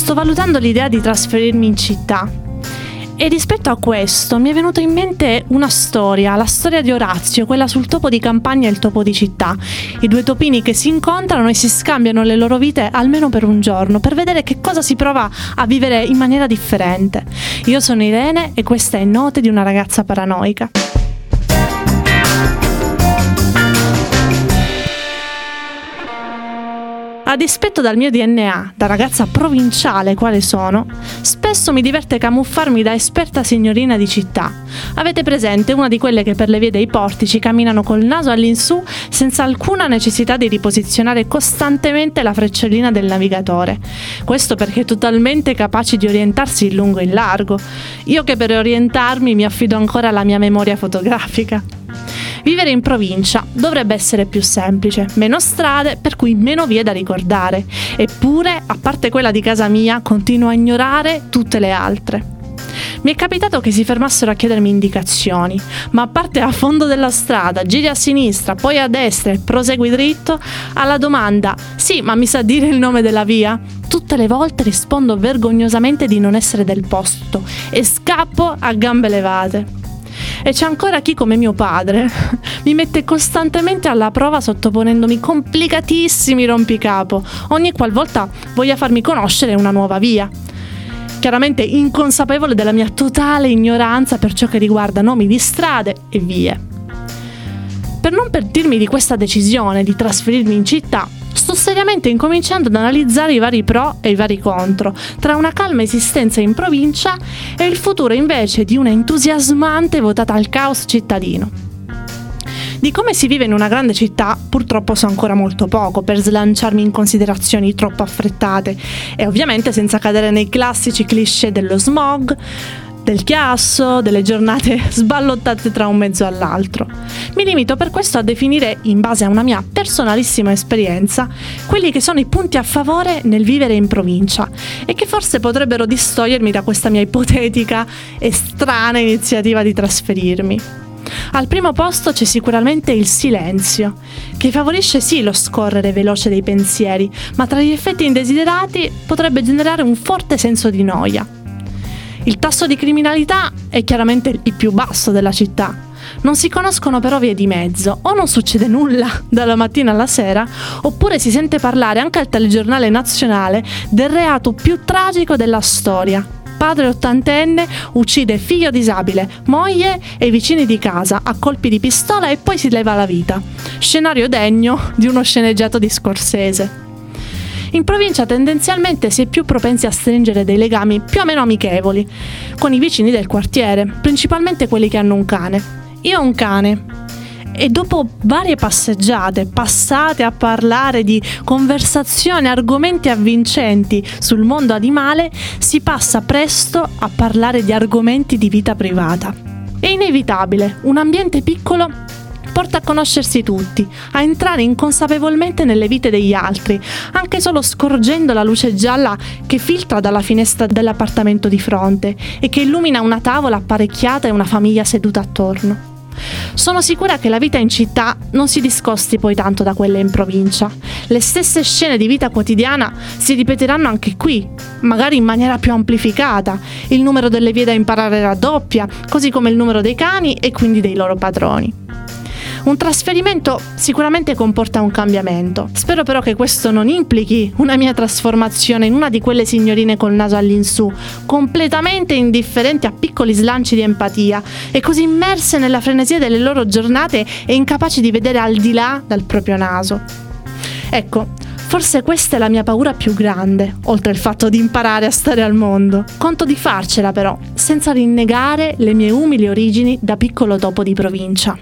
sto valutando l'idea di trasferirmi in città. E rispetto a questo mi è venuta in mente una storia, la storia di Orazio, quella sul topo di campagna e il topo di città. I due topini che si incontrano e si scambiano le loro vite almeno per un giorno, per vedere che cosa si prova a vivere in maniera differente. Io sono Irene e questa è Note di una ragazza paranoica. A dispetto dal mio DNA, da ragazza provinciale quale sono, spesso mi diverte camuffarmi da esperta signorina di città. Avete presente una di quelle che per le vie dei portici camminano col naso all'insù senza alcuna necessità di riposizionare costantemente la freccellina del navigatore. Questo perché totalmente capaci di orientarsi in lungo e in largo. Io che per orientarmi mi affido ancora alla mia memoria fotografica. Vivere in provincia dovrebbe essere più semplice, meno strade, per cui meno vie da ricordare. Eppure, a parte quella di casa mia, continuo a ignorare tutte le altre. Mi è capitato che si fermassero a chiedermi indicazioni, ma a parte a fondo della strada, giri a sinistra, poi a destra e prosegui dritto, alla domanda sì, ma mi sa dire il nome della via? Tutte le volte rispondo vergognosamente di non essere del posto e scappo a gambe levate. E c'è ancora chi come mio padre mi mette costantemente alla prova sottoponendomi complicatissimi rompicapo ogni qualvolta voglia farmi conoscere una nuova via. Chiaramente inconsapevole della mia totale ignoranza per ciò che riguarda nomi di strade e vie. Per non perdirmi di questa decisione di trasferirmi in città, sto seriamente incominciando ad analizzare i vari pro e i vari contro tra una calma esistenza in provincia e il futuro invece di una entusiasmante votata al caos cittadino. Di come si vive in una grande città purtroppo so ancora molto poco per slanciarmi in considerazioni troppo affrettate e ovviamente senza cadere nei classici cliché dello smog, del chiasso, delle giornate sballottate tra un mezzo all'altro. Mi limito per questo a definire, in base a una mia personalissima esperienza, quelli che sono i punti a favore nel vivere in provincia e che forse potrebbero distogliermi da questa mia ipotetica e strana iniziativa di trasferirmi. Al primo posto c'è sicuramente il silenzio, che favorisce sì lo scorrere veloce dei pensieri, ma tra gli effetti indesiderati potrebbe generare un forte senso di noia il tasso di criminalità è chiaramente il più basso della città. Non si conoscono però vie di mezzo, o non succede nulla dalla mattina alla sera, oppure si sente parlare anche al telegiornale nazionale del reato più tragico della storia. Padre ottantenne uccide figlio disabile, moglie e vicini di casa a colpi di pistola e poi si leva la vita. Scenario degno di uno sceneggiato di Scorsese. In provincia tendenzialmente si è più propensi a stringere dei legami più o meno amichevoli con i vicini del quartiere, principalmente quelli che hanno un cane. Io ho un cane e dopo varie passeggiate passate a parlare di conversazioni, argomenti avvincenti sul mondo animale, si passa presto a parlare di argomenti di vita privata. È inevitabile, un ambiente piccolo porta a conoscersi tutti, a entrare inconsapevolmente nelle vite degli altri, anche solo scorgendo la luce gialla che filtra dalla finestra dell'appartamento di fronte e che illumina una tavola apparecchiata e una famiglia seduta attorno. Sono sicura che la vita in città non si discosti poi tanto da quella in provincia. Le stesse scene di vita quotidiana si ripeteranno anche qui, magari in maniera più amplificata. Il numero delle vie da imparare raddoppia, così come il numero dei cani e quindi dei loro padroni. Un trasferimento sicuramente comporta un cambiamento. Spero però che questo non implichi una mia trasformazione in una di quelle signorine col naso all'insù, completamente indifferenti a piccoli slanci di empatia e così immerse nella frenesia delle loro giornate e incapaci di vedere al di là dal proprio naso. Ecco, Forse questa è la mia paura più grande, oltre al fatto di imparare a stare al mondo. Conto di farcela però, senza rinnegare le mie umili origini da piccolo topo di provincia.